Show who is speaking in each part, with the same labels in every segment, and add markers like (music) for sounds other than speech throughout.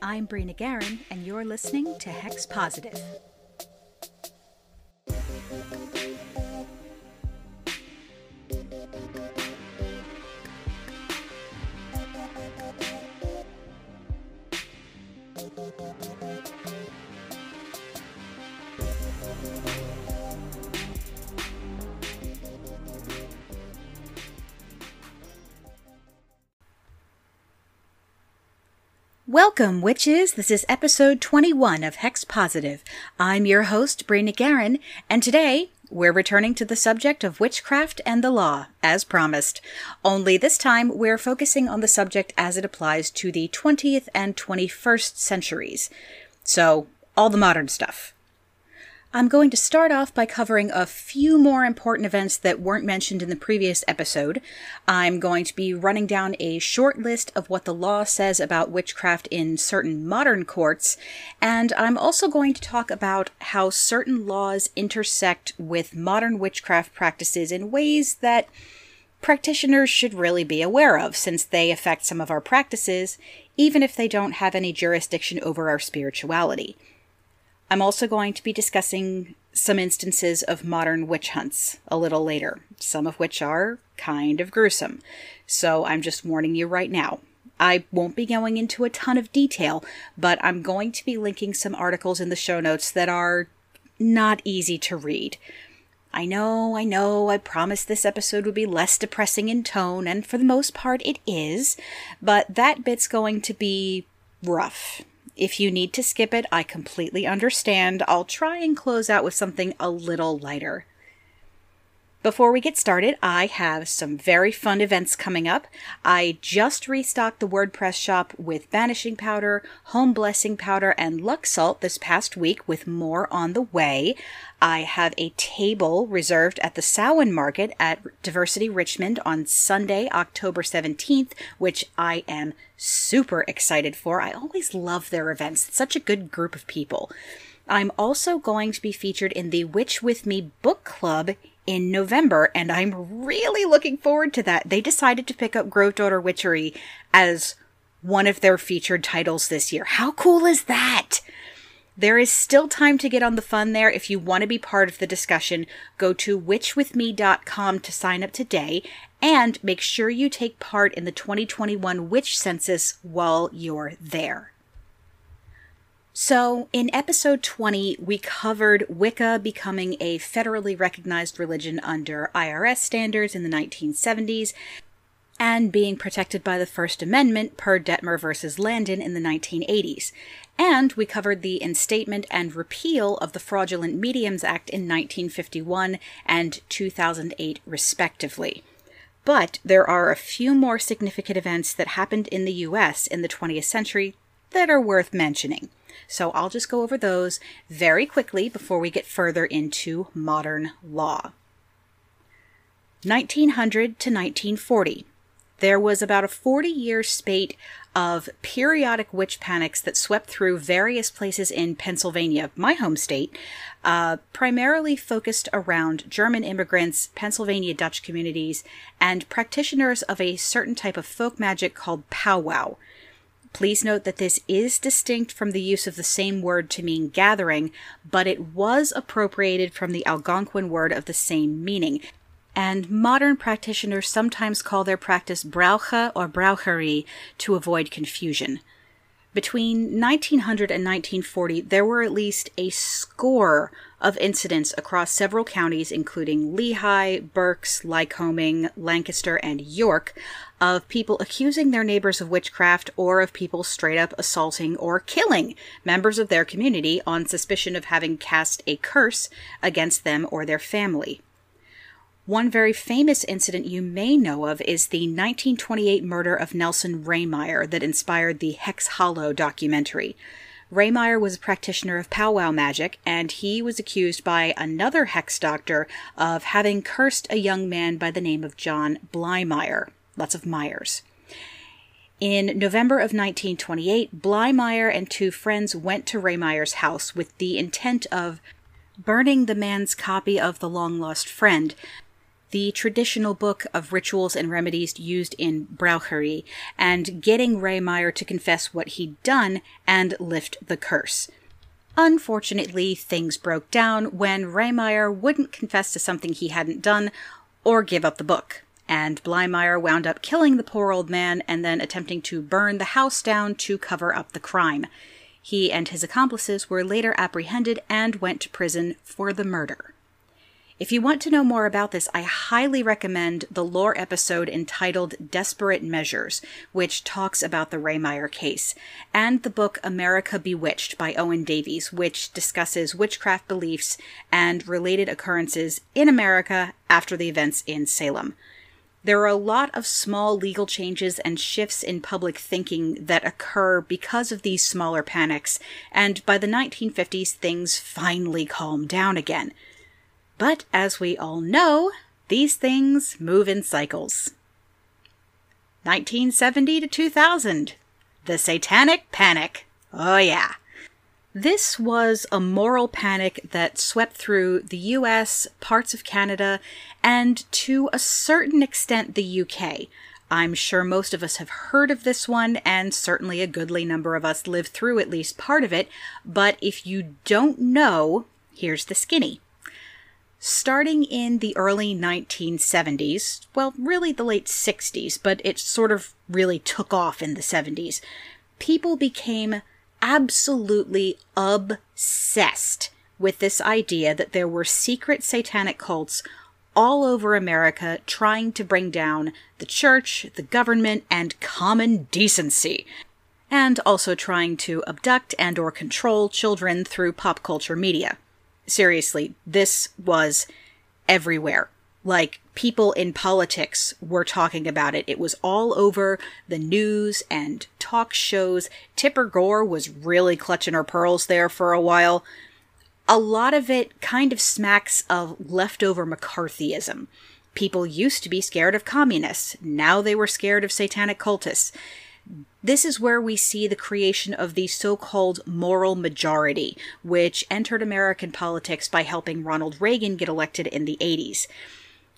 Speaker 1: I'm Brina Garin, and you're listening to Hex Positive. Welcome, witches. This is episode 21 of Hex Positive. I'm your host, Brina Guerin, and today we're returning to the subject of witchcraft and the law, as promised. Only this time we're focusing on the subject as it applies to the 20th and 21st centuries. So, all the modern stuff. I'm going to start off by covering a few more important events that weren't mentioned in the previous episode. I'm going to be running down a short list of what the law says about witchcraft in certain modern courts, and I'm also going to talk about how certain laws intersect with modern witchcraft practices in ways that practitioners should really be aware of, since they affect some of our practices, even if they don't have any jurisdiction over our spirituality. I'm also going to be discussing some instances of modern witch hunts a little later, some of which are kind of gruesome. So I'm just warning you right now. I won't be going into a ton of detail, but I'm going to be linking some articles in the show notes that are not easy to read. I know, I know, I promised this episode would be less depressing in tone, and for the most part it is, but that bit's going to be rough. If you need to skip it, I completely understand. I'll try and close out with something a little lighter. Before we get started, I have some very fun events coming up. I just restocked the WordPress shop with banishing powder, home blessing powder, and Lux salt this past week with more on the way. I have a table reserved at the Samhain Market at Diversity Richmond on Sunday, October 17th, which I am super excited for. I always love their events. It's such a good group of people. I'm also going to be featured in the Witch With Me book club in November, and I'm really looking forward to that. They decided to pick up Grove Daughter Witchery as one of their featured titles this year. How cool is that? There is still time to get on the fun there. If you want to be part of the discussion, go to witchwithme.com to sign up today and make sure you take part in the 2021 Witch Census while you're there. So, in episode 20, we covered Wicca becoming a federally recognized religion under IRS standards in the 1970s and being protected by the First Amendment per Dettmer versus Landon in the 1980s. And we covered the instatement and repeal of the Fraudulent Mediums Act in 1951 and 2008, respectively. But there are a few more significant events that happened in the US in the 20th century that are worth mentioning. So I'll just go over those very quickly before we get further into modern law. 1900 to 1940. There was about a 40 year spate of periodic witch panics that swept through various places in Pennsylvania, my home state, uh, primarily focused around German immigrants, Pennsylvania Dutch communities, and practitioners of a certain type of folk magic called powwow. Please note that this is distinct from the use of the same word to mean gathering, but it was appropriated from the Algonquin word of the same meaning. And modern practitioners sometimes call their practice brauche or braucherei to avoid confusion. Between 1900 and 1940, there were at least a score of incidents across several counties, including Lehigh, Berks, Lycoming, Lancaster, and York, of people accusing their neighbors of witchcraft or of people straight up assaulting or killing members of their community on suspicion of having cast a curse against them or their family. One very famous incident you may know of is the 1928 murder of Nelson Rehmeyer that inspired the Hex Hollow documentary. Rehmeyer was a practitioner of powwow magic, and he was accused by another hex doctor of having cursed a young man by the name of John Blymire. Lots of Myers. In November of 1928, Blymire and two friends went to Rehmeyer's house with the intent of burning the man's copy of The Long Lost Friend, the traditional book of rituals and remedies used in Braucherei, and getting Rehmeyer to confess what he'd done and lift the curse. Unfortunately, things broke down when Rehmeyer wouldn't confess to something he hadn't done or give up the book, and Blymire wound up killing the poor old man and then attempting to burn the house down to cover up the crime. He and his accomplices were later apprehended and went to prison for the murder. If you want to know more about this, I highly recommend the lore episode entitled Desperate Measures, which talks about the Rehmeyer case, and the book America Bewitched by Owen Davies, which discusses witchcraft beliefs and related occurrences in America after the events in Salem. There are a lot of small legal changes and shifts in public thinking that occur because of these smaller panics, and by the 1950s, things finally calm down again. But as we all know, these things move in cycles. 1970 to 2000. The Satanic Panic. Oh, yeah. This was a moral panic that swept through the US, parts of Canada, and to a certain extent the UK. I'm sure most of us have heard of this one, and certainly a goodly number of us lived through at least part of it. But if you don't know, here's the skinny. Starting in the early 1970s, well, really the late 60s, but it sort of really took off in the 70s, people became absolutely obsessed with this idea that there were secret satanic cults all over America trying to bring down the church, the government, and common decency, and also trying to abduct and or control children through pop culture media seriously, this was everywhere. Like, people in politics were talking about it. It was all over the news and talk shows. Tipper Gore was really clutching her pearls there for a while. A lot of it kind of smacks of leftover McCarthyism. People used to be scared of communists. Now they were scared of satanic cultists. This is where we see the creation of the so called moral majority, which entered American politics by helping Ronald Reagan get elected in the 80s.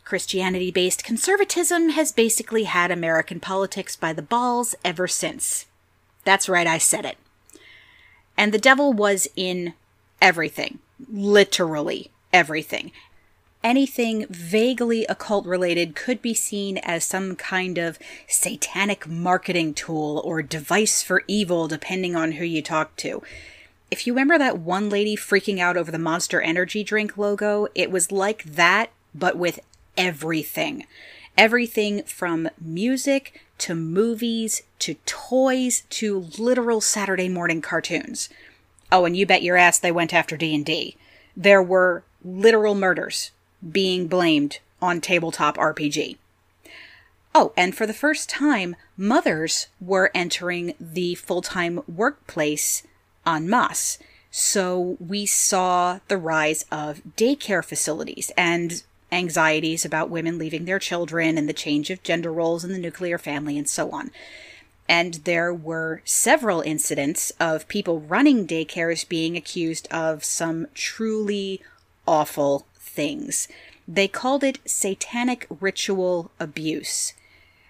Speaker 1: Christianity based conservatism has basically had American politics by the balls ever since. That's right, I said it. And the devil was in everything. Literally everything anything vaguely occult related could be seen as some kind of satanic marketing tool or device for evil, depending on who you talk to. If you remember that one lady freaking out over the Monster Energy drink logo, it was like that, but with everything. Everything from music to movies to toys to literal Saturday morning cartoons. Oh, and you bet your ass they went after D&D. There were literal murders, being blamed on tabletop RPG. Oh, and for the first time, mothers were entering the full time workplace en masse. So we saw the rise of daycare facilities and anxieties about women leaving their children and the change of gender roles in the nuclear family and so on. And there were several incidents of people running daycares being accused of some truly awful things. They called it satanic ritual abuse.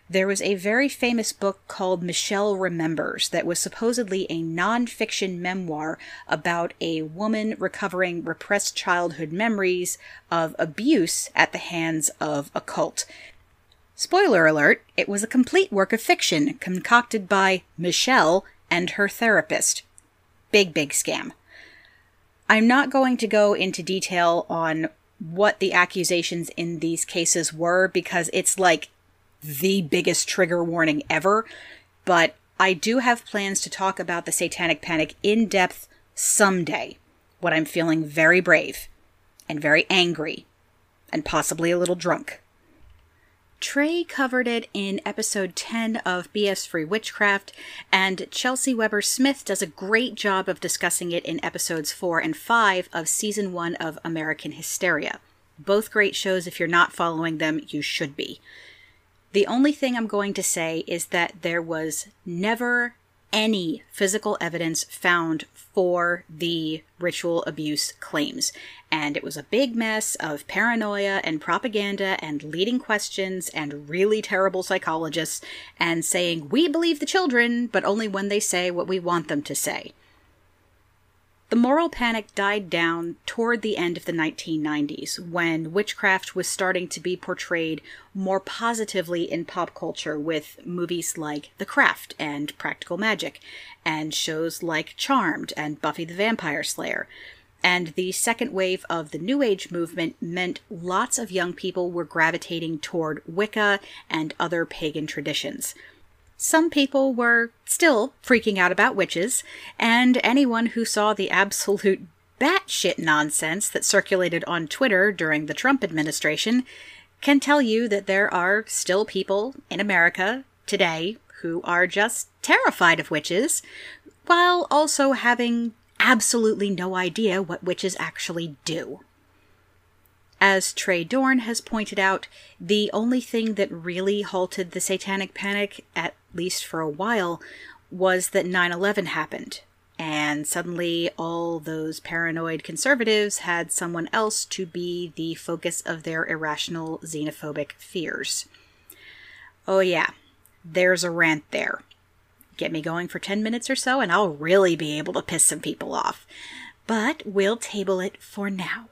Speaker 1: There was a very famous book called Michelle Remembers that was supposedly a nonfiction memoir about a woman recovering repressed childhood memories of abuse at the hands of a cult. Spoiler alert, it was a complete work of fiction concocted by Michelle and her therapist. Big, big scam. I'm not going to go into detail on what the accusations in these cases were because it's like the biggest trigger warning ever. But I do have plans to talk about the satanic panic in depth someday when I'm feeling very brave and very angry and possibly a little drunk. Trey covered it in episode 10 of BS Free Witchcraft, and Chelsea Weber Smith does a great job of discussing it in episodes 4 and 5 of season 1 of American Hysteria. Both great shows. If you're not following them, you should be. The only thing I'm going to say is that there was never any physical evidence found for the ritual abuse claims. And it was a big mess of paranoia and propaganda and leading questions and really terrible psychologists and saying, we believe the children, but only when they say what we want them to say. The moral panic died down toward the end of the 1990s when witchcraft was starting to be portrayed more positively in pop culture with movies like The Craft and Practical Magic, and shows like Charmed and Buffy the Vampire Slayer. And the second wave of the New Age movement meant lots of young people were gravitating toward Wicca and other pagan traditions some people were still freaking out about witches, and anyone who saw the absolute batshit nonsense that circulated on Twitter during the Trump administration can tell you that there are still people in America today who are just terrified of witches, while also having absolutely no idea what witches actually do. As Trey Dorn has pointed out, the only thing that really halted the satanic panic, at least for a while, was that 9 11 happened. And suddenly, all those paranoid conservatives had someone else to be the focus of their irrational xenophobic fears. Oh, yeah, there's a rant there. Get me going for 10 minutes or so, and I'll really be able to piss some people off. But we'll table it for now.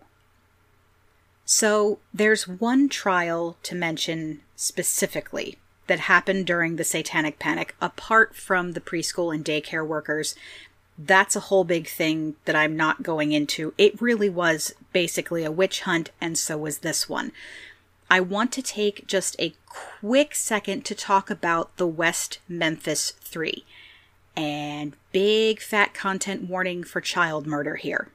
Speaker 1: So there's one trial to mention specifically that happened during the Satanic Panic, apart from the preschool and daycare workers. That's a whole big thing that I'm not going into. It really was basically a witch hunt, and so was this one. I want to take just a quick second to talk about the West Memphis Three. And big fat content warning for child murder here.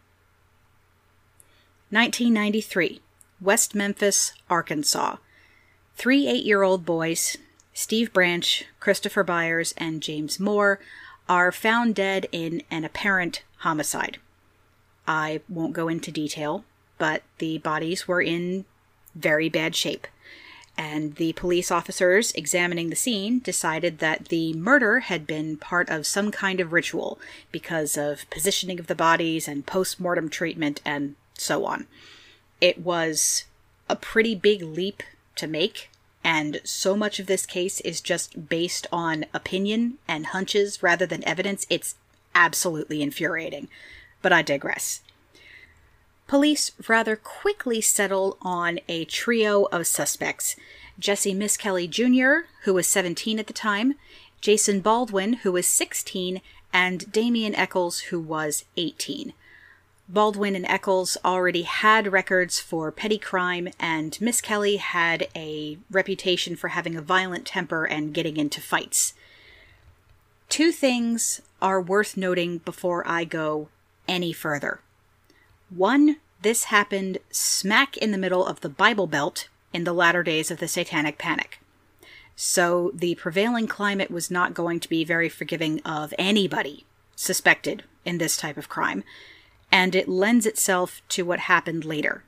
Speaker 1: 1993. West Memphis, Arkansas. Three eight year old boys, Steve Branch, Christopher Byers, and James Moore, are found dead in an apparent homicide. I won't go into detail, but the bodies were in very bad shape. And the police officers examining the scene decided that the murder had been part of some kind of ritual because of positioning of the bodies and post mortem treatment and so on. It was a pretty big leap to make, and so much of this case is just based on opinion and hunches rather than evidence. It's absolutely infuriating. But I digress. Police rather quickly settle on a trio of suspects Jesse Misskelley Jr., who was 17 at the time, Jason Baldwin, who was 16, and Damien Echols, who was 18. Baldwin and Echols already had records for petty crime, and Misskelley had a reputation for having a violent temper and getting into fights. Two things are worth noting before I go any further. One, this happened smack in the middle of the Bible Belt in the latter days of the Satanic Panic. So the prevailing climate was not going to be very forgiving of anybody suspected in this type of crime and it lends itself to what happened later.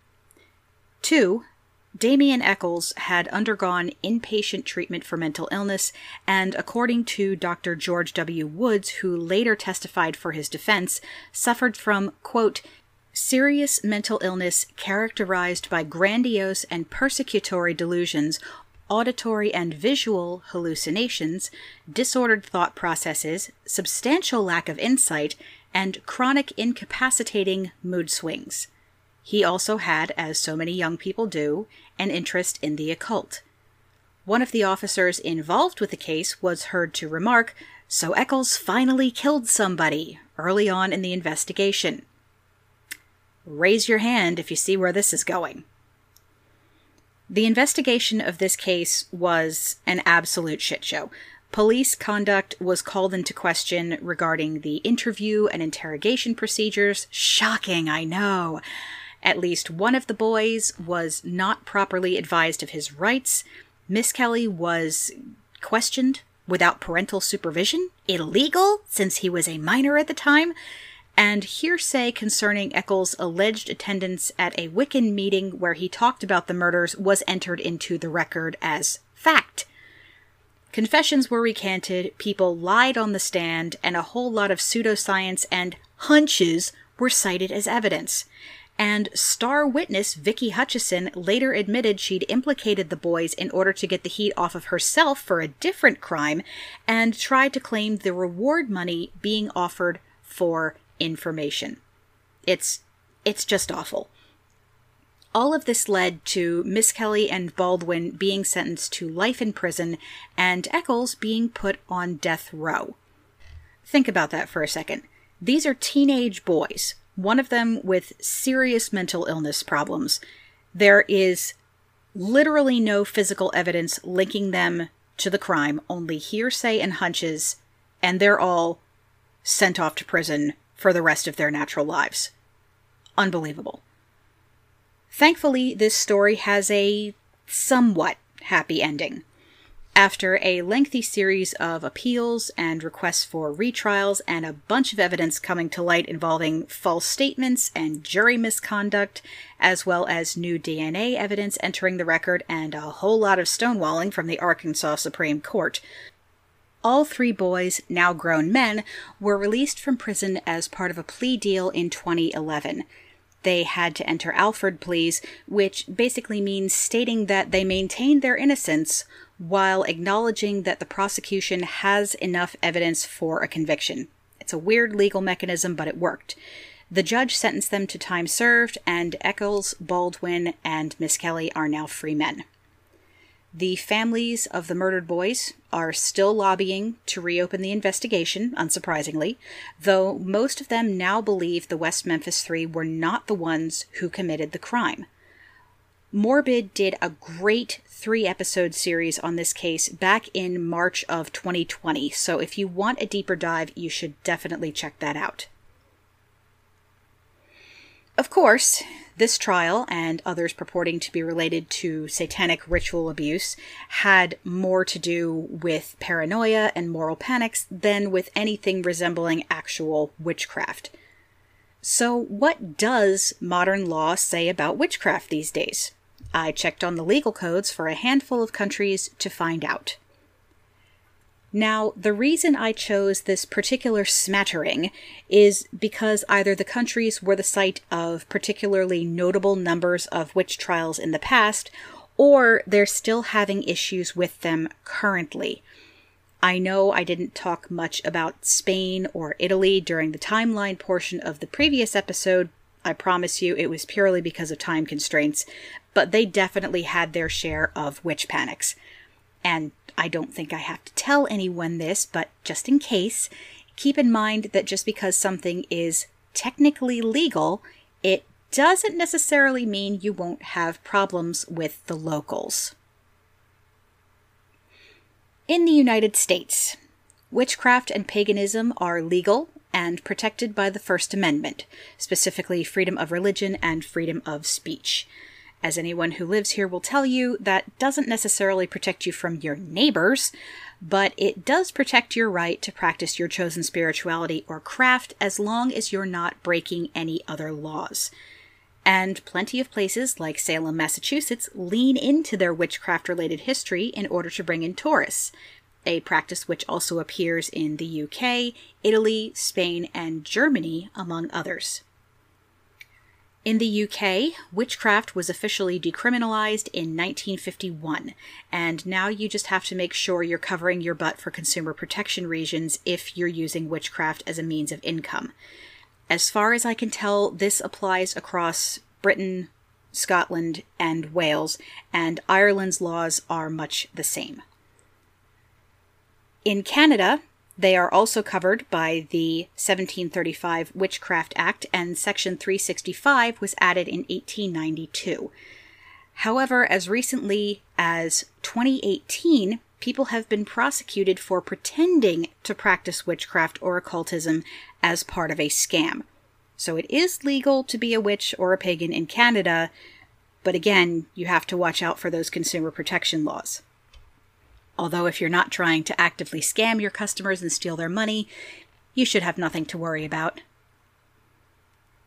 Speaker 1: Two, Damien Echols had undergone inpatient treatment for mental illness, and according to Dr. George W. Woods, who later testified for his defense, suffered from, quote, serious mental illness characterized by grandiose and persecutory delusions, auditory and visual hallucinations, disordered thought processes, substantial lack of insight, and chronic incapacitating mood swings. He also had, as so many young people do, an interest in the occult. One of the officers involved with the case was heard to remark, So Echols finally killed somebody early on in the investigation. Raise your hand if you see where this is going. The investigation of this case was an absolute shit show. Police conduct was called into question regarding the interview and interrogation procedures. Shocking, I know. At least one of the boys was not properly advised of his rights. Misskelley was questioned without parental supervision, illegal since he was a minor at the time, and hearsay concerning Echols' alleged attendance at a Wiccan meeting where he talked about the murders was entered into the record as fact. Confessions were recanted, people lied on the stand, and a whole lot of pseudoscience and hunches were cited as evidence. And star witness Vicki Hutcheson later admitted she'd implicated the boys in order to get the heat off of herself for a different crime and tried to claim the reward money being offered for information. It's it's just awful. All of this led to Misskelley and Baldwin being sentenced to life in prison and Echols being put on death row. Think about that for a second. These are teenage boys, one of them with serious mental illness problems. There is literally no physical evidence linking them to the crime, only hearsay and hunches, and they're all sent off to prison for the rest of their natural lives. Unbelievable. Thankfully, this story has a somewhat happy ending. After a lengthy series of appeals and requests for retrials and a bunch of evidence coming to light involving false statements and jury misconduct, as well as new DNA evidence entering the record and a whole lot of stonewalling from the Arkansas Supreme Court, all three boys, now grown men, were released from prison as part of a plea deal in 2011. They had to enter Alford pleas, which basically means stating that they maintain their innocence while acknowledging that the prosecution has enough evidence for a conviction. It's a weird legal mechanism, but it worked. The judge sentenced them to time served, and Echols, Baldwin, and Misskelley are now free men. The families of the murdered boys are still lobbying to reopen the investigation, unsurprisingly, though most of them now believe the West Memphis Three were not the ones who committed the crime. Morbid did a great three episode series on this case back in March of 2020, so if you want a deeper dive, you should definitely check that out. Of course, this trial, and others purporting to be related to satanic ritual abuse, had more to do with paranoia and moral panics than with anything resembling actual witchcraft. So, what does modern law say about witchcraft these days? I checked on the legal codes for a handful of countries to find out. Now, the reason I chose this particular smattering is because either the countries were the site of particularly notable numbers of witch trials in the past, or they're still having issues with them currently. I know I didn't talk much about Spain or Italy during the timeline portion of the previous episode. I promise you it was purely because of time constraints, but they definitely had their share of witch panics. And I don't think I have to tell anyone this, but just in case, keep in mind that just because something is technically legal, it doesn't necessarily mean you won't have problems with the locals. In the United States, witchcraft and paganism are legal and protected by the First Amendment, specifically freedom of religion and freedom of speech. As anyone who lives here will tell you, that doesn't necessarily protect you from your neighbors, but it does protect your right to practice your chosen spirituality or craft as long as you're not breaking any other laws. And plenty of places like Salem, Massachusetts lean into their witchcraft related history in order to bring in tourists, a practice which also appears in the UK, Italy, Spain, and Germany, among others. In the UK, witchcraft was officially decriminalized in 1951, and now you just have to make sure you're covering your butt for consumer protection reasons if you're using witchcraft as a means of income. As far as I can tell, this applies across Britain, Scotland, and Wales, and Ireland's laws are much the same. In Canada, they are also covered by the 1735 Witchcraft Act, and Section 365 was added in 1892. However, as recently as 2018, people have been prosecuted for pretending to practice witchcraft or occultism as part of a scam. So it is legal to be a witch or a pagan in Canada, but again, you have to watch out for those consumer protection laws. Although, if you're not trying to actively scam your customers and steal their money, you should have nothing to worry about.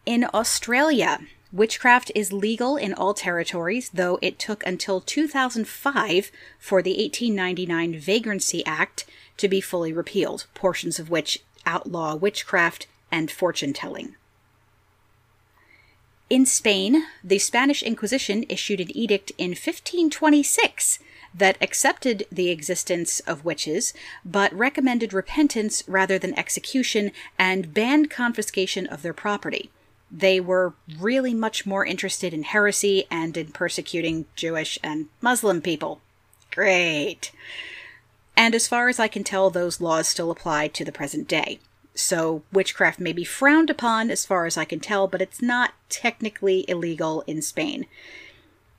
Speaker 1: In Australia, witchcraft is legal in all territories, though it took until 2005 for the 1899 Vagrancy Act to be fully repealed, portions of which outlaw witchcraft and fortune telling. In Spain, the Spanish Inquisition issued an edict in 1526 that accepted the existence of witches, but recommended repentance rather than execution and banned confiscation of their property. They were really much more interested in heresy and in persecuting Jewish and Muslim people. Great. And as far as I can tell, those laws still apply to the present day. So witchcraft may be frowned upon as far as I can tell, but it's not technically illegal in Spain.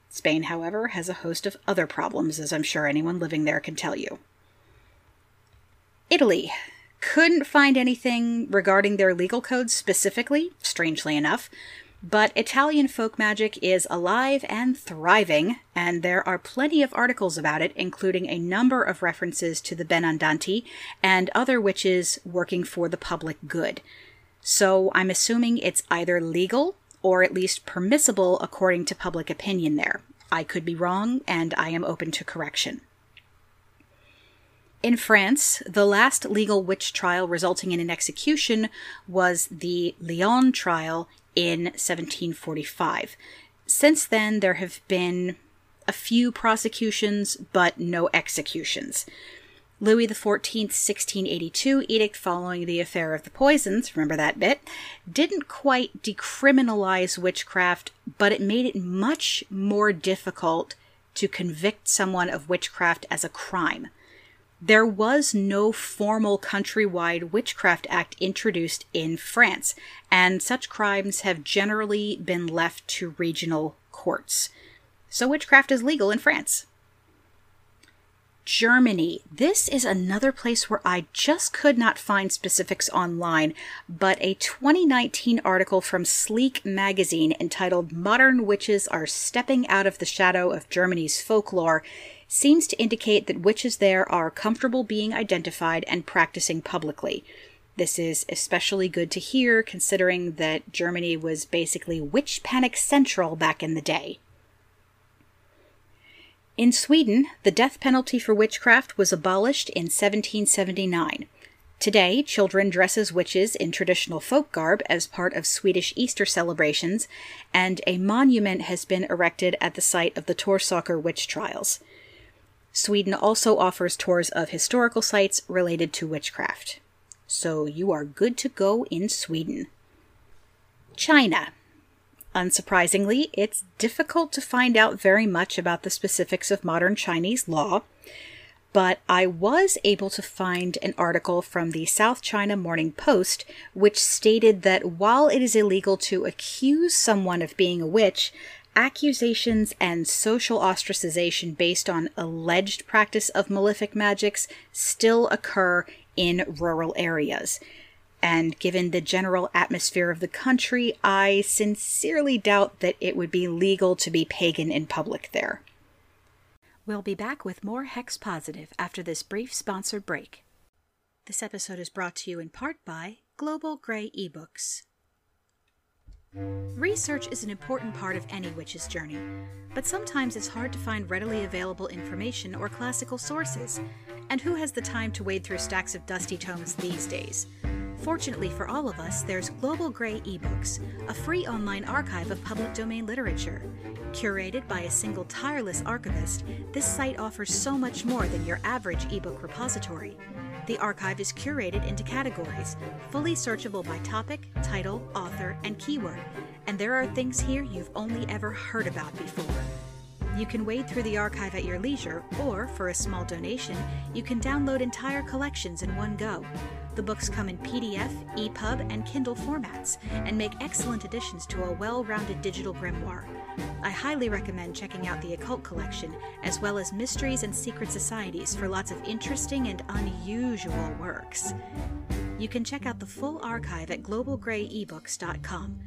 Speaker 1: Spain, however, has a host of other problems, as I'm sure anyone living there can tell you. Italy. Couldn't find anything regarding their legal codes specifically, strangely enough, but Italian folk magic is alive and thriving, and there are plenty of articles about it, including a number of references to the Benandanti and other witches working for the public good. So I'm assuming it's either legal or at least permissible according to public opinion there. I could be wrong, and I am open to correction. In France, the last legal witch trial resulting in an execution was the Lyon trial in 1745. Since then, there have been a few prosecutions, but no executions. Louis XIV's 1682 edict following the affair of the poisons, remember that bit, didn't quite decriminalize witchcraft, but it made it much more difficult to convict someone of witchcraft as a crime. There was no formal countrywide witchcraft act introduced in France, and such crimes have generally been left to regional courts. So witchcraft is legal in France. Germany. This is another place where I just could not find specifics online, but a 2019 article from Sleek magazine entitled Modern Witches Are Stepping Out of the Shadow of Germany's Folklore seems to indicate that witches there are comfortable being identified and practicing publicly. This is especially good to hear considering that Germany was basically witch panic central back in the day. In Sweden, the death penalty for witchcraft was abolished in 1779. Today, children dress as witches in traditional folk garb as part of Swedish Easter celebrations, and a monument has been erected at the site of the Torsåker witch trials. Sweden also offers tours of historical sites related to witchcraft. So you are good to go in Sweden. China. Unsurprisingly, it's difficult to find out very much about the specifics of modern Chinese law, but I was able to find an article from the South China Morning Post which stated that while it is illegal to accuse someone of being a witch, accusations and social ostracization based on alleged practice of malefic magics still occur in rural areas. And given the general atmosphere of the country, I sincerely doubt that it would be legal to be pagan in public there. We'll be back with more Hex Positive after this brief sponsored break. This episode is brought to you in part by Global Grey eBooks. Research is an important part of any witch's journey, but sometimes it's hard to find readily available information or classical sources. And who has the time to wade through stacks of dusty tomes these days? Fortunately for all of us, there's Global Grey eBooks, a free online archive of public domain literature. Curated by a single tireless archivist, this site offers so much more than your average ebook repository. The archive is curated into categories, fully searchable by topic, title, author, and keyword, and there are things here you've only ever heard about before. You can wade through the archive at your leisure, or for a small donation, you can download entire collections in one go. The books come in PDF, EPUB, and Kindle formats and make excellent additions to a well rounded digital grimoire. I highly recommend checking out the Occult Collection, as well as Mysteries and Secret Societies for lots of interesting and unusual works. you can check out the full archive at globalgreyebooks.com.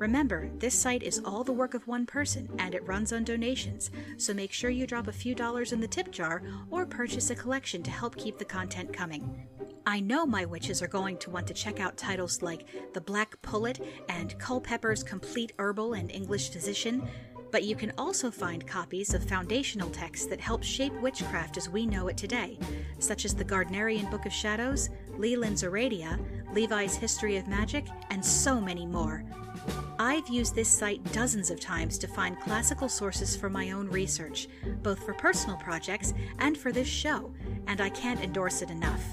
Speaker 1: Remember, this site is all the work of one person and it runs on donations, so make sure you drop a few dollars in the tip jar or purchase a collection to help keep the content coming. I know my witches are going to want to check out titles like The Black Pullet and Culpeper's Complete Herbal and English Physician, but you can also find copies of foundational texts that help shape witchcraft as we know it today, such as the Gardnerian Book of Shadows, Leland's Aradia, Levi's History of Magic, and so many more. I've used this site dozens of times to find classical sources for my own research, both for personal projects and for this show, and I can't endorse it enough.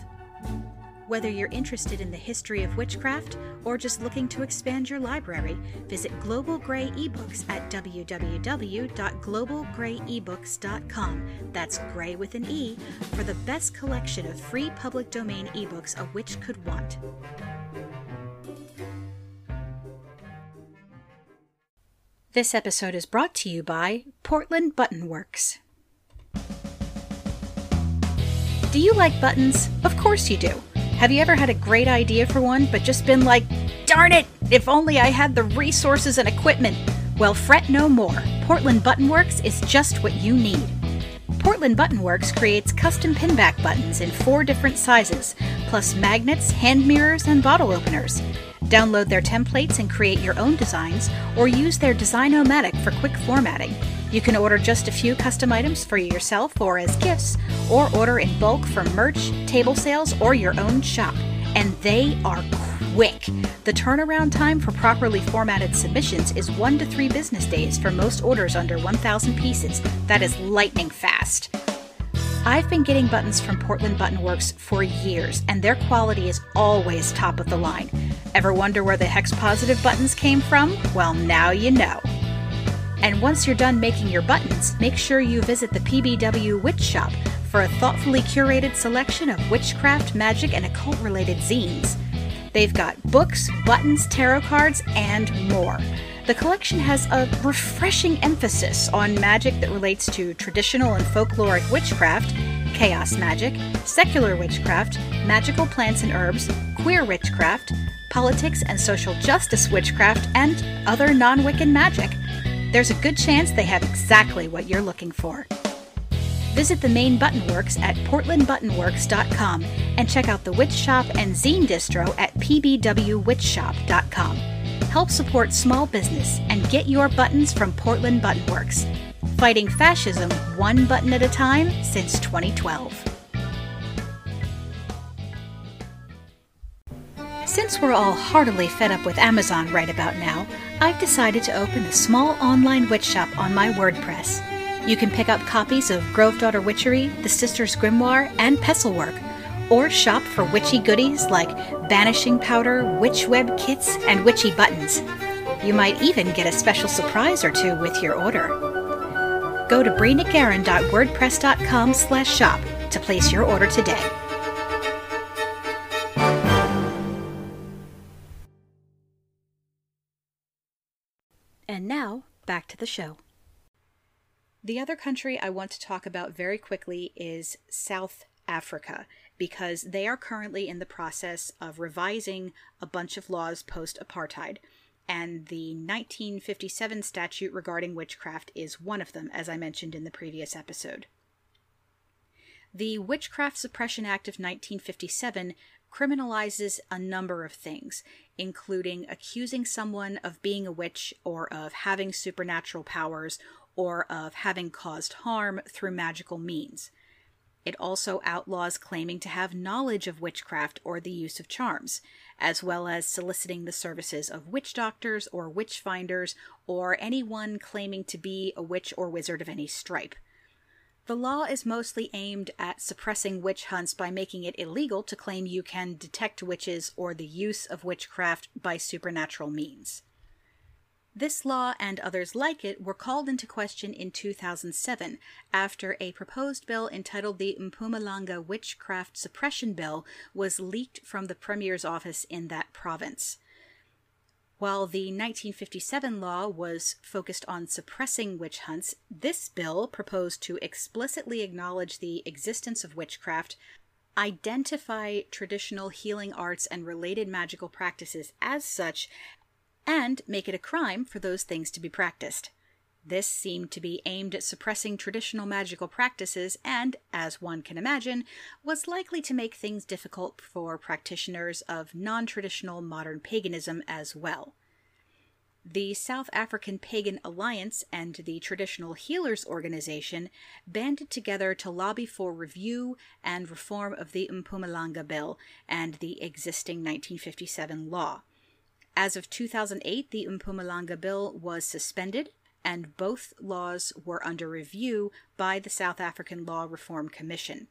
Speaker 1: Whether you're interested in the history of witchcraft or just looking to expand your library, visit Global Grey eBooks at www.globalgreyebooks.com. That's gray with an E for the best collection of free public domain ebooks a witch could want. This episode is brought to you by Portland Button Works. Do you like buttons? Of course you do. Have you ever had a great idea for one, but just been like, darn it, if only I had the resources and equipment? Well, fret no more. Portland Button Works is just what you need. Portland Button Works creates custom pinback buttons in four different sizes, plus magnets, hand mirrors, and bottle openers. Download their templates and create your own designs, or use their Design-O-Matic for quick formatting. You can order just a few custom items for yourself or as gifts, or order in bulk for merch, table sales, or your own shop. And they are quick. The turnaround time for properly formatted submissions is one to three business days for most orders under 1,000 pieces. That is lightning fast. I've been getting buttons from Portland Button Works for years, and their quality is always top of the line. Ever wonder where the hex positive buttons came from? Well, now you know. And once you're done making your buttons, make sure you visit the PBW Witch Shop for a thoughtfully curated selection of witchcraft, magic, and occult related zines. They've got books, buttons, tarot cards, and more. The collection has a refreshing emphasis on magic that relates to traditional and folkloric witchcraft, chaos magic, secular witchcraft, magical plants and herbs, queer witchcraft, politics and social justice witchcraft, and other non Wiccan magic. There's a good chance they have exactly what you're looking for. Visit the main Buttonworks at portlandbuttonworks.com and check out the Witch Shop and Zine distro at pbwwitchshop.com help support small business and get your buttons from Portland Buttonworks. Fighting fascism one button at a time since 2012. Since we're all heartily fed up with Amazon right about now, I've decided to open a small online witch shop on my WordPress. You can pick up copies of Grove Daughter Witchery, The Sisters Grimoire, and Pesselwerk or shop for witchy goodies like banishing powder, witch web kits, and witchy buttons. You might even get a special surprise or two with your order. Go to breenagarin.wordpress.com slash shop to place your order today. Back to the show. The other country I want to talk about very quickly is South Africa because they are currently in the process of revising a bunch of laws post apartheid. And the 1957 statute regarding witchcraft is one of them, as I mentioned in the previous episode. The Witchcraft Suppression Act of 1957 criminalizes a number of things, including accusing someone of being a witch or of having supernatural powers or of having caused harm through magical means. It also outlaws claiming to have knowledge of witchcraft or the use of charms, as well as soliciting the services of witch doctors or witch finders or anyone claiming to be a witch or wizard of any stripe. The law is mostly aimed at suppressing witch hunts by making it illegal to claim you can detect witches or the use of witchcraft by supernatural means. This law and others like it were called into question in 2007 after a proposed bill entitled the Mpumalanga Witchcraft Suppression Bill was leaked from the Premier's office in that province. While the 1957 law was focused on suppressing witch hunts, this bill proposed to explicitly acknowledge the existence of witchcraft identify traditional healing arts and related magical practices as such, and make it a crime for those things to be practiced. This seemed to be aimed at suppressing traditional magical practices and, as one can imagine, was likely to make things difficult for practitioners of non traditional modern paganism as well. The South African Pagan Alliance and the Traditional Healers Organization banded together to lobby for review and reform of the Mpumalanga Bill and the existing 1957 law. As of 2008, the Mpumalanga Bill was suspended and both laws were under review by the South African Law Reform Commission.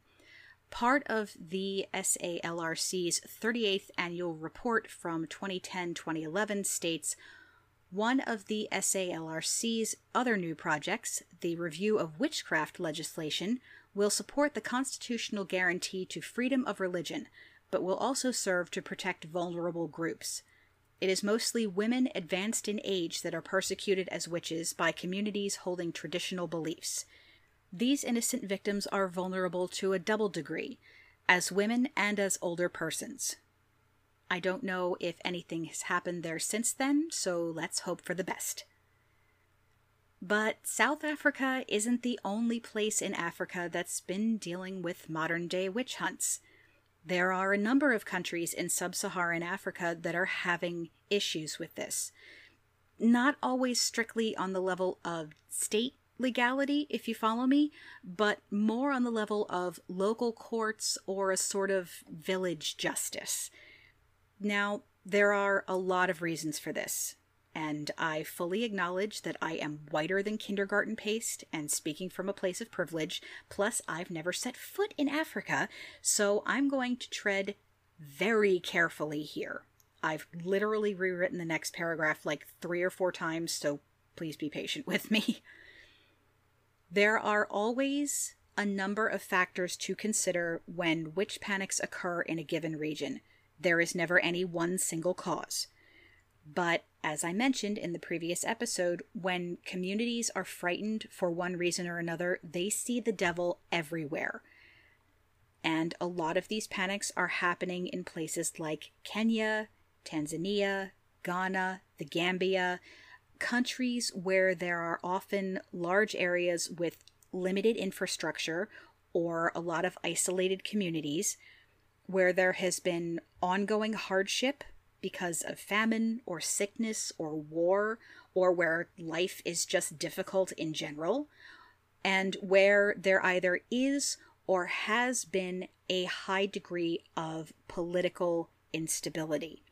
Speaker 1: Part of the SALRC's 38th annual report from 2010 2011 states one of the SALRC's other new projects, the review of witchcraft legislation, will support the constitutional guarantee to freedom of religion, but will also serve to protect vulnerable groups. It is mostly women advanced in age that are persecuted as witches by communities holding traditional beliefs. These innocent victims are vulnerable to a double degree, as women and as older persons. I don't know if anything has happened there since then, so let's hope for the best. But South Africa isn't the only place in Africa that's been dealing with modern day witch hunts. There are a number of countries in sub Saharan Africa that are having issues with this. Not always strictly on the level of state legality, if you follow me, but more on the level of local courts or a sort of village justice. Now, there are a lot of reasons for this and I fully acknowledge that I am whiter than kindergarten paste and speaking from a place of privilege. Plus, I've never set foot in Africa, so I'm going to tread very carefully here. I've literally rewritten the next paragraph like three or four times, so please be patient with me. (laughs) There are always a number of factors to consider when witch panics occur in a given region. There is never any one single cause. But as I mentioned in the previous episode, when communities are frightened for one reason or another, they see the devil everywhere. And a lot of these panics are happening in places like Kenya, Tanzania, Ghana, the Gambia, countries where there are often large areas with limited infrastructure or a lot of isolated communities, where there has been ongoing hardship because of famine or sickness or war, or where life is just difficult in general, and where there either is or has been a high degree of political instability.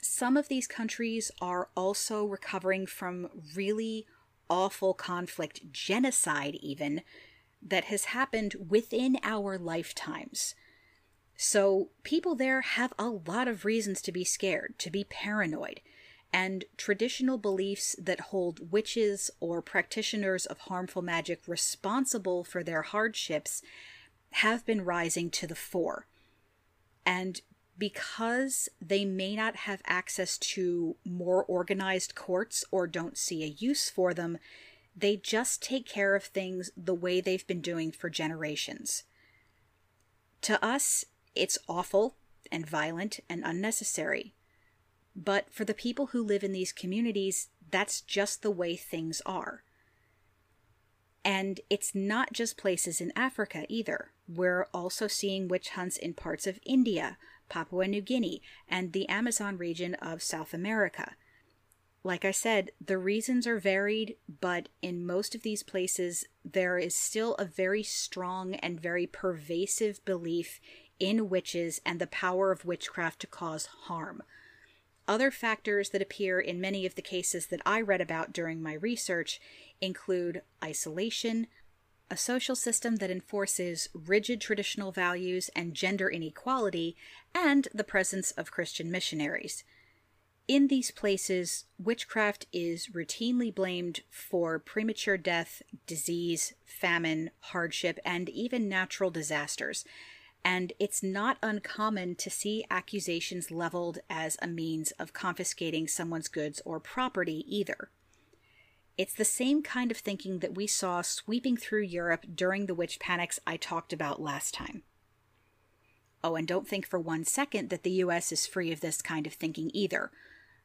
Speaker 1: Some of these countries are also recovering from really awful conflict, genocide even, that has happened within our lifetimes. So people there have a lot of reasons to be scared, to be paranoid. And traditional beliefs that hold witches or practitioners of harmful magic responsible for their hardships have been rising to the fore. And because they may not have access to more organized courts or don't see a use for them, they just take care of things the way they've been doing for generations. To us, it's awful and violent and unnecessary. But for the people who live in these communities, that's just the way things are. And it's not just places in Africa either. We're also seeing witch hunts in parts of India, Papua New Guinea, and the Amazon region of South America. Like I said, the reasons are varied, but in most of these places, there is still a very strong and very pervasive belief in witches and the power of witchcraft to cause harm. Other factors that appear in many of the cases that I read about during my research include isolation, a social system that enforces rigid traditional values and gender inequality, and the presence of Christian missionaries. In these places, witchcraft is routinely blamed for premature death, disease, famine, hardship, and even natural disasters, and it's not uncommon to see accusations leveled as a means of confiscating someone's goods or property either. It's the same kind of thinking that we saw sweeping through Europe during the witch panics I talked about last time. Oh, and don't think for one second that the US is free of this kind of thinking either.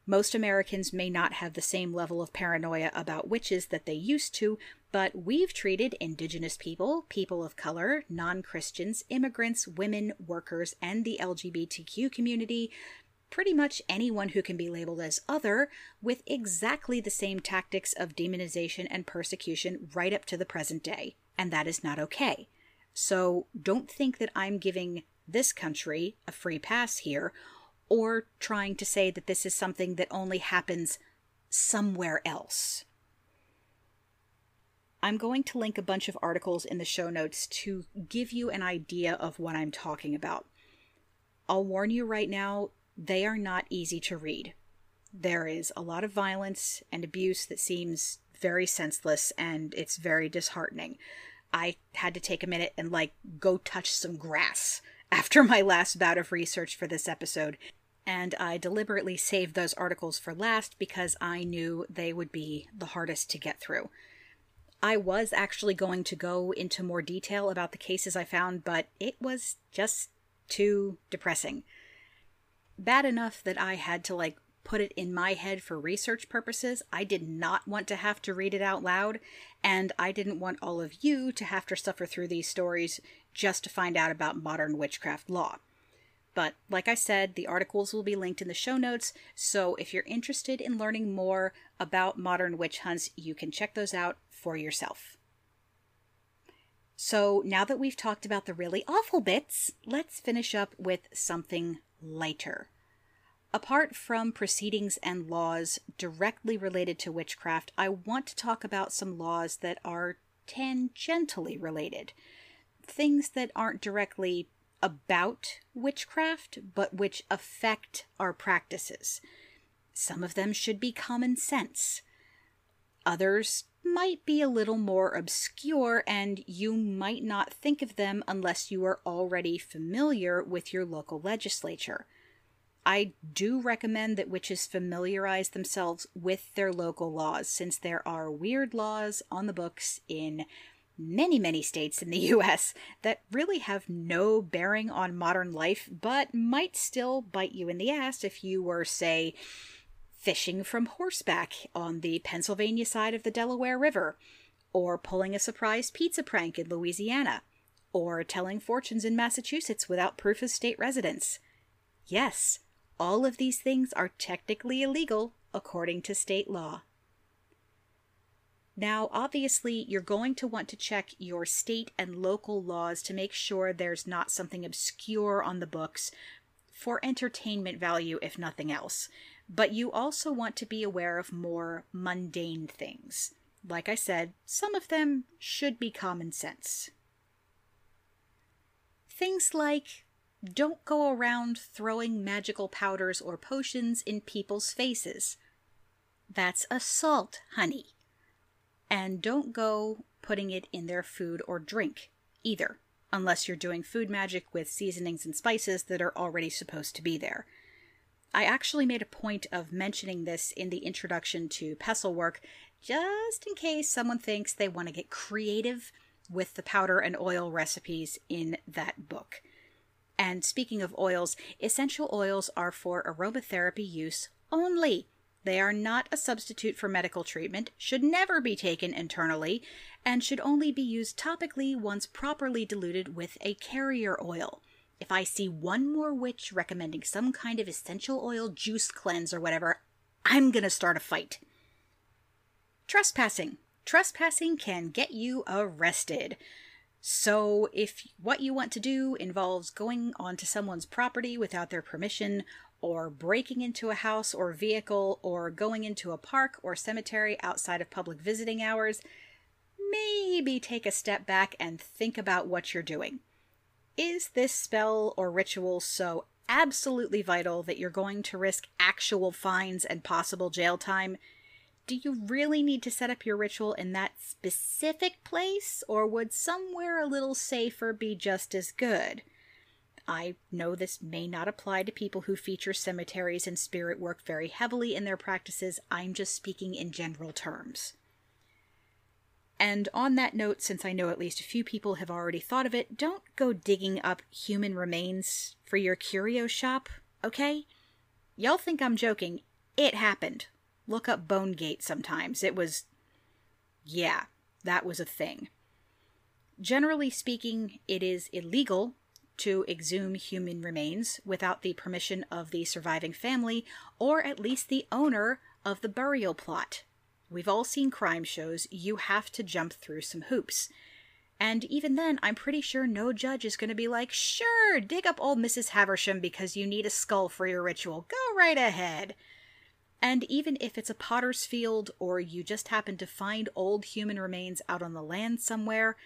Speaker 1: Most Americans may not have the same level of paranoia about witches that they used to, but we've treated indigenous people, people of color, non Christians, immigrants, women, workers, and the LGBTQ community pretty much anyone who can be labeled as other with exactly the same tactics of demonization and persecution right up to the present day. And that is not okay. So don't think that I'm giving this country a free pass here or trying to say that this is something that only happens somewhere else. I'm going to link a bunch of articles in the show notes to give you an idea of what I'm talking about. I'll warn you right now, they are not easy to read. There is a lot of violence and abuse that seems very senseless and it's very disheartening. I had to take a minute and like go touch some grass (laughs) after my last bout of research for this episode, and I deliberately saved those articles for last because I knew they would be the hardest to get through. I was actually going to go into more detail about the cases I found, but it was just too depressing bad enough that I had to like put it in my head for research purposes. I did not want to have to read it out loud, and I didn't want all of you to have to suffer through these stories just to find out about modern witchcraft law. But like I said, the articles will be linked in the show notes, so if you're interested in learning more about modern witch hunts, you can check those out for yourself. So now that we've talked about the really awful bits, let's finish up with something lighter. Apart from proceedings and laws directly related to witchcraft, I want to talk about some laws that are tangentially related. Things that aren't directly about witchcraft, but which affect our practices. Some of them should be common sense. Others might be a little more obscure, and you might not think of them unless you are already familiar with your local legislature. I do recommend that witches familiarize themselves with their local laws, since there are weird laws on the books in many, many states in the (laughs) US that really have no bearing on modern life, but might still bite you in the ass if you were, say, fishing from horseback on the Pennsylvania side of the Delaware River, or pulling a surprise pizza prank in Louisiana, or telling fortunes in Massachusetts without proof of state residence. Yes, all of these things are technically illegal according to state law. Now, obviously, you're going to want to check your state and local laws to make sure there's not something obscure on the books for entertainment value, if nothing else. But you also want to be aware of more mundane things. Like I said, some of them should be common sense. Things like don't go around throwing magical powders or potions in people's faces. That's assault, honey. And don't go putting it in their food or drink either unless you're doing food magic with seasonings and spices that are already supposed to be there. I actually made a point of mentioning this in the introduction to pestle work, just in case someone thinks they want to get creative with the powder and oil recipes in that book. And speaking of oils, essential oils are for aromatherapy use only. They are not a substitute for medical treatment, should never be taken internally, and should only be used topically once properly diluted with a carrier oil. If I see one more witch recommending some kind of essential oil juice cleanse or whatever, I'm gonna start a fight. Trespassing. Trespassing can get you arrested. So, if what you want to do involves going onto someone's property without their permission, or breaking into a house or vehicle, or going into a park or cemetery outside of public visiting hours, maybe take a step back and think about what you're doing. Is this spell or ritual so absolutely vital that you're going to risk actual fines and possible jail time? do you really need to set up your ritual in that specific place, or would somewhere a little safer be just as good? I know this may not apply to people who feature cemeteries and spirit work very heavily in their practices. I'm just speaking in general terms. And on that note, since I know at least a few people have already thought of it, don't go digging up human remains for your curio shop, okay? Y'all think I'm joking. It happened. Look up Bonegate sometimes. It was. Yeah, that was a thing. Generally speaking, it is illegal to exhume human remains without the permission of the surviving family or at least the owner of the burial plot. We've all seen crime shows, you have to jump through some hoops. And even then, I'm pretty sure no judge is going to be like, sure, dig up old Mrs. Haversham because you need a skull for your ritual. Go right ahead. And even if it's a potter's field or you just happen to find old human remains out on the land somewhere,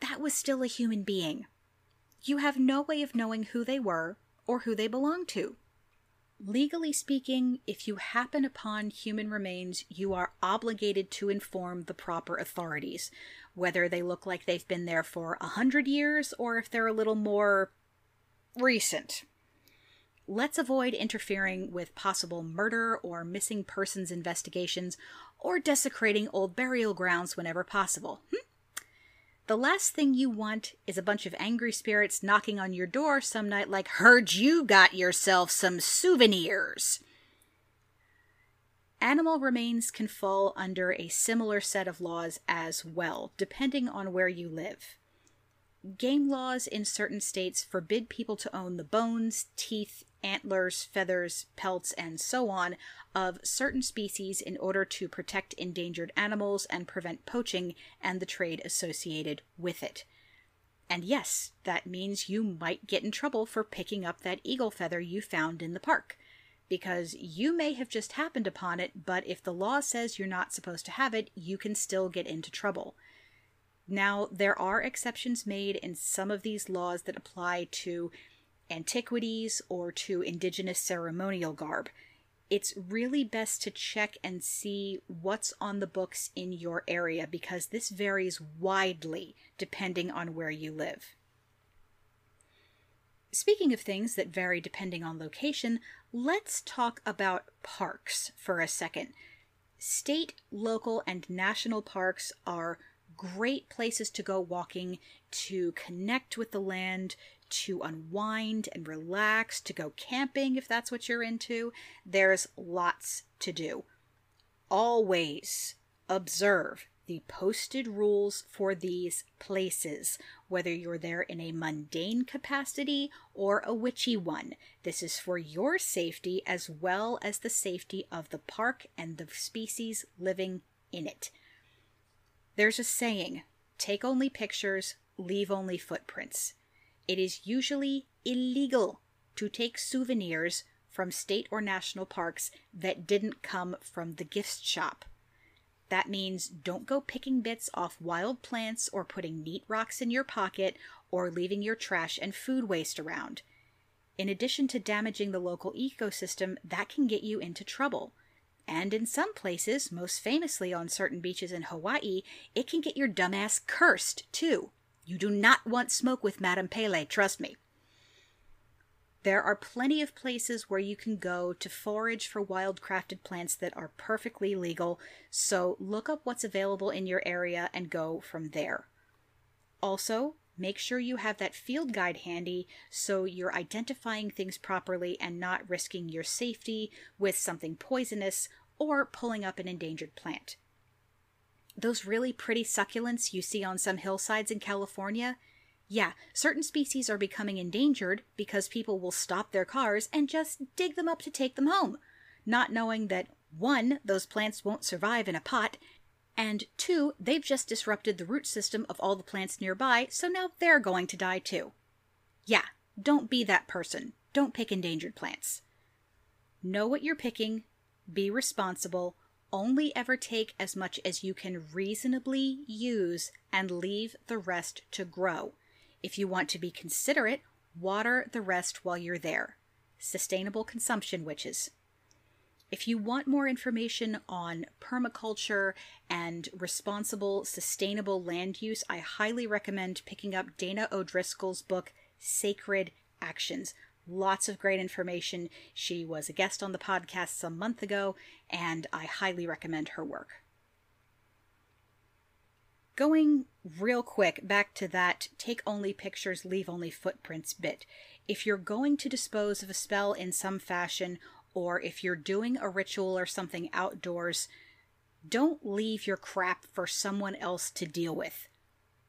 Speaker 1: that was still a human being. You have no way of knowing who they were or who they belonged to. Legally speaking, if you happen upon human remains, you are obligated to inform the proper authorities, whether they look like they've been there for a hundred years or if they're a little more recent. Let's avoid interfering with possible murder or missing persons investigations or desecrating old burial grounds whenever possible. Hm? The last thing you want is a bunch of angry spirits knocking on your door some night, like, Heard you got yourself some souvenirs. Animal remains can fall under a similar set of laws as well, depending on where you live. Game laws in certain states forbid people to own the bones, teeth, antlers, feathers, pelts, and so on of certain species in order to protect endangered animals and prevent poaching and the trade associated with it. And yes, that means you might get in trouble for picking up that eagle feather you found in the park. Because you may have just happened upon it, but if the law says you're not supposed to have it, you can still get into trouble. Now, there are exceptions made in some of these laws that apply to antiquities or to indigenous ceremonial garb. It's really best to check and see what's on the books in your area because this varies widely depending on where you live. Speaking of things that vary depending on location, let's talk about parks for a second. State, local, and national parks are great places to go walking, to connect with the land, to unwind and relax, to go camping if that's what you're into. There's lots to do. Always observe the posted rules for these places, whether you're there in a mundane capacity or a witchy one. This is for your safety as well as the safety of the park and the species living in it. There's a saying take only pictures, leave only footprints it is usually illegal to take souvenirs from state or national parks that didn't come from the gift shop. That means don't go picking bits off wild plants or putting neat rocks in your pocket or leaving your trash and food waste around. In addition to damaging the local ecosystem, that can get you into trouble. And in some places, most famously on certain beaches in Hawaii, it can get your dumbass cursed too. You do not want smoke with Madame Pele, trust me. There are plenty of places where you can go to forage for wild crafted plants that are perfectly legal, so look up what's available in your area and go from there. Also, make sure you have that field guide handy so you're identifying things properly and not risking your safety with something poisonous or pulling up an endangered plant those really pretty succulents you see on some hillsides in California, yeah, certain species are becoming endangered because people will stop their cars and just dig them up to take them home, not knowing that one, those plants won't survive in a pot, and two, they've just disrupted the root system of all the plants nearby, so now they're going to die too. Yeah, don't be that person. Don't pick endangered plants. Know what you're picking, be responsible, only ever take as much as you can reasonably use and leave the rest to grow. If you want to be considerate, water the rest while you're there. Sustainable consumption witches. If you want more information on permaculture and responsible, sustainable land use, I highly recommend picking up Dana O'Driscoll's book, Sacred Actions. Lots of great information. She was a guest on the podcast some month ago, and I highly recommend her work. Going real quick back to that take only pictures, leave only footprints bit. If you're going to dispose of a spell in some fashion, or if you're doing a ritual or something outdoors, don't leave your crap for someone else to deal with.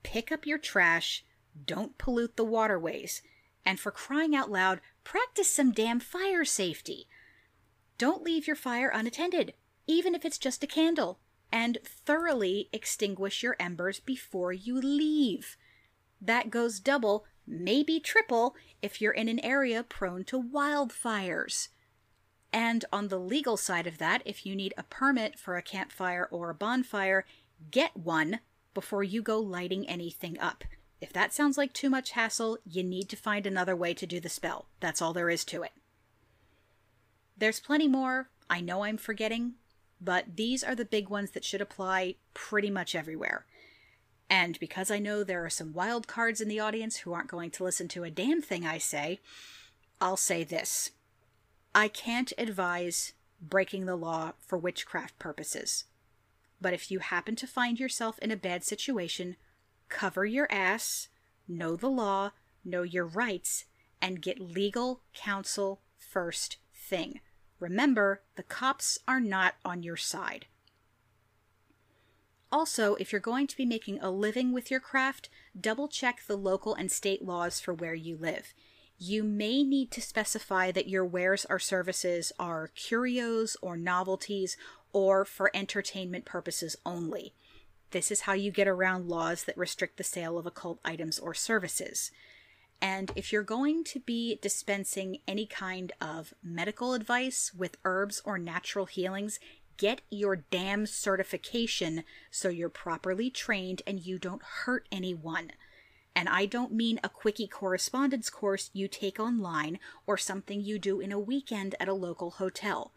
Speaker 1: Pick up your trash, don't pollute the waterways, and for crying out loud, practice some damn fire safety. Don't leave your fire unattended, even if it's just a candle and thoroughly extinguish your embers before you leave. That goes double, maybe triple, if you're in an area prone to wildfires. And on the legal side of that, if you need a permit for a campfire or a bonfire, get one before you go lighting anything up. If that sounds like too much hassle, you need to find another way to do the spell. That's all there is to it. There's plenty more. I know I'm forgetting, but these are the big ones that should apply pretty much everywhere. And because I know there are some wild cards in the audience who aren't going to listen to a damn thing I say, I'll say this. I can't advise breaking the law for witchcraft purposes. But if you happen to find yourself in a bad situation, cover your ass, know the law, know your rights, and get legal counsel first thing. Remember, the cops are not on your side. Also, if you're going to be making a living with your craft, double check the local and state laws for where you live. You may need to specify that your wares or services are curios or novelties or for entertainment purposes only. This is how you get around laws that restrict the sale of occult items or services. And if you're going to be dispensing any kind of medical advice with herbs or natural healings, get your damn certification so you're properly trained and you don't hurt anyone. And I don't mean a quickie correspondence course you take online or something you do in a weekend at a local hotel.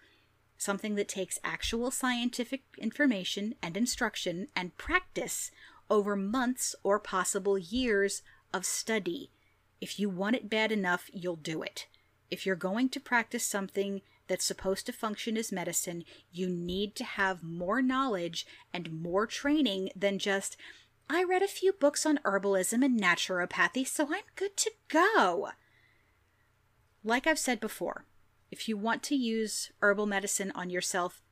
Speaker 1: Something that takes actual scientific information and instruction and practice over months or possible years of study if you want it bad enough, you'll do it. If you're going to practice something that's supposed to function as medicine, you need to have more knowledge and more training than just, I read a few books on herbalism and naturopathy, so I'm good to go. Like I've said before, if you want to use herbal medicine on yourself,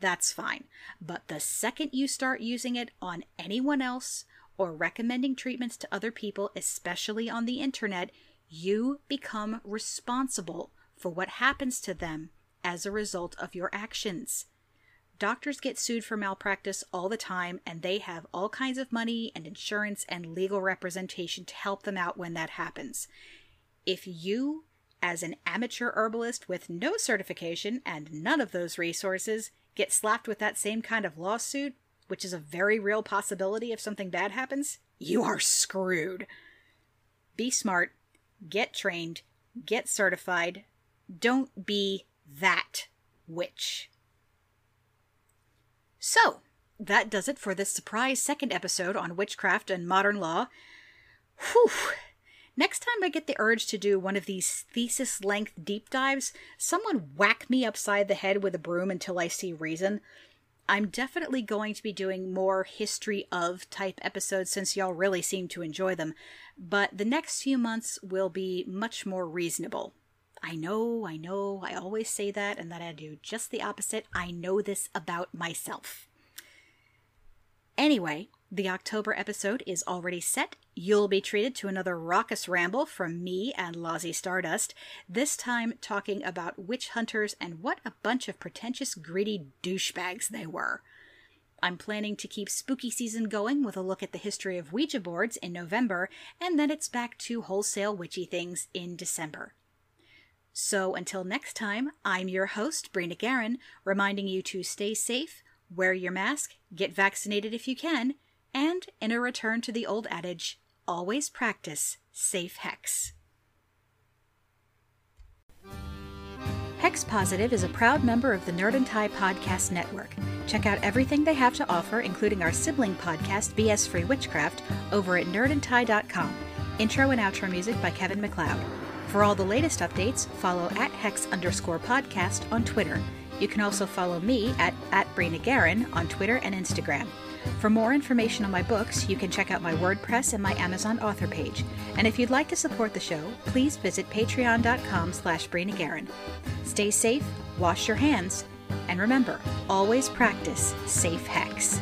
Speaker 1: that's fine. But the second you start using it on anyone else, or recommending treatments to other people, especially on the internet, you become responsible for what happens to them as a result of your actions. Doctors get sued for malpractice all the time, and they have all kinds of money and insurance and legal representation to help them out when that happens. If you, as an amateur herbalist with no certification and none of those resources, get slapped with that same kind of lawsuit, which is a very real possibility if something bad happens, you are screwed. Be smart, get trained, get certified. Don't be that witch. So, that does it for this surprise second episode on witchcraft and modern law. Whew. Next time I get the urge to do one of these thesis length deep dives, someone whack me upside the head with a broom until I see reason. I'm definitely going to be doing more history of type episodes since y'all really seem to enjoy them, but the next few months will be much more reasonable. I know, I know, I always say that and that I do just the opposite. I know this about myself. Anyway, the October episode is already set. You'll be treated to another raucous ramble from me and Lozzie Stardust, this time talking about witch hunters and what a bunch of pretentious, greedy douchebags they were. I'm planning to keep spooky season going with a look at the history of Ouija boards in November, and then it's back to wholesale witchy things in December. So until next time, I'm your host, Bree NicGarran, reminding you to stay safe, wear your mask, get vaccinated if you can, and in a return to the old adage, always practice safe hex. Hex Positive is a proud member of the Nerd and Tie Podcast Network. Check out everything they have to offer, including our sibling podcast, BS Free Witchcraft, over at nerdandtie.com. Intro and outro music by Kevin MacLeod. For all the latest updates, follow at hex underscore podcast on Twitter. You can also follow me at, at Brina on Twitter and Instagram. For more information on my books, you can check out my WordPress and my Amazon author page. And if you'd like to support the show, please visit patreon.com slash Stay safe, wash your hands, and remember, always practice safe hex.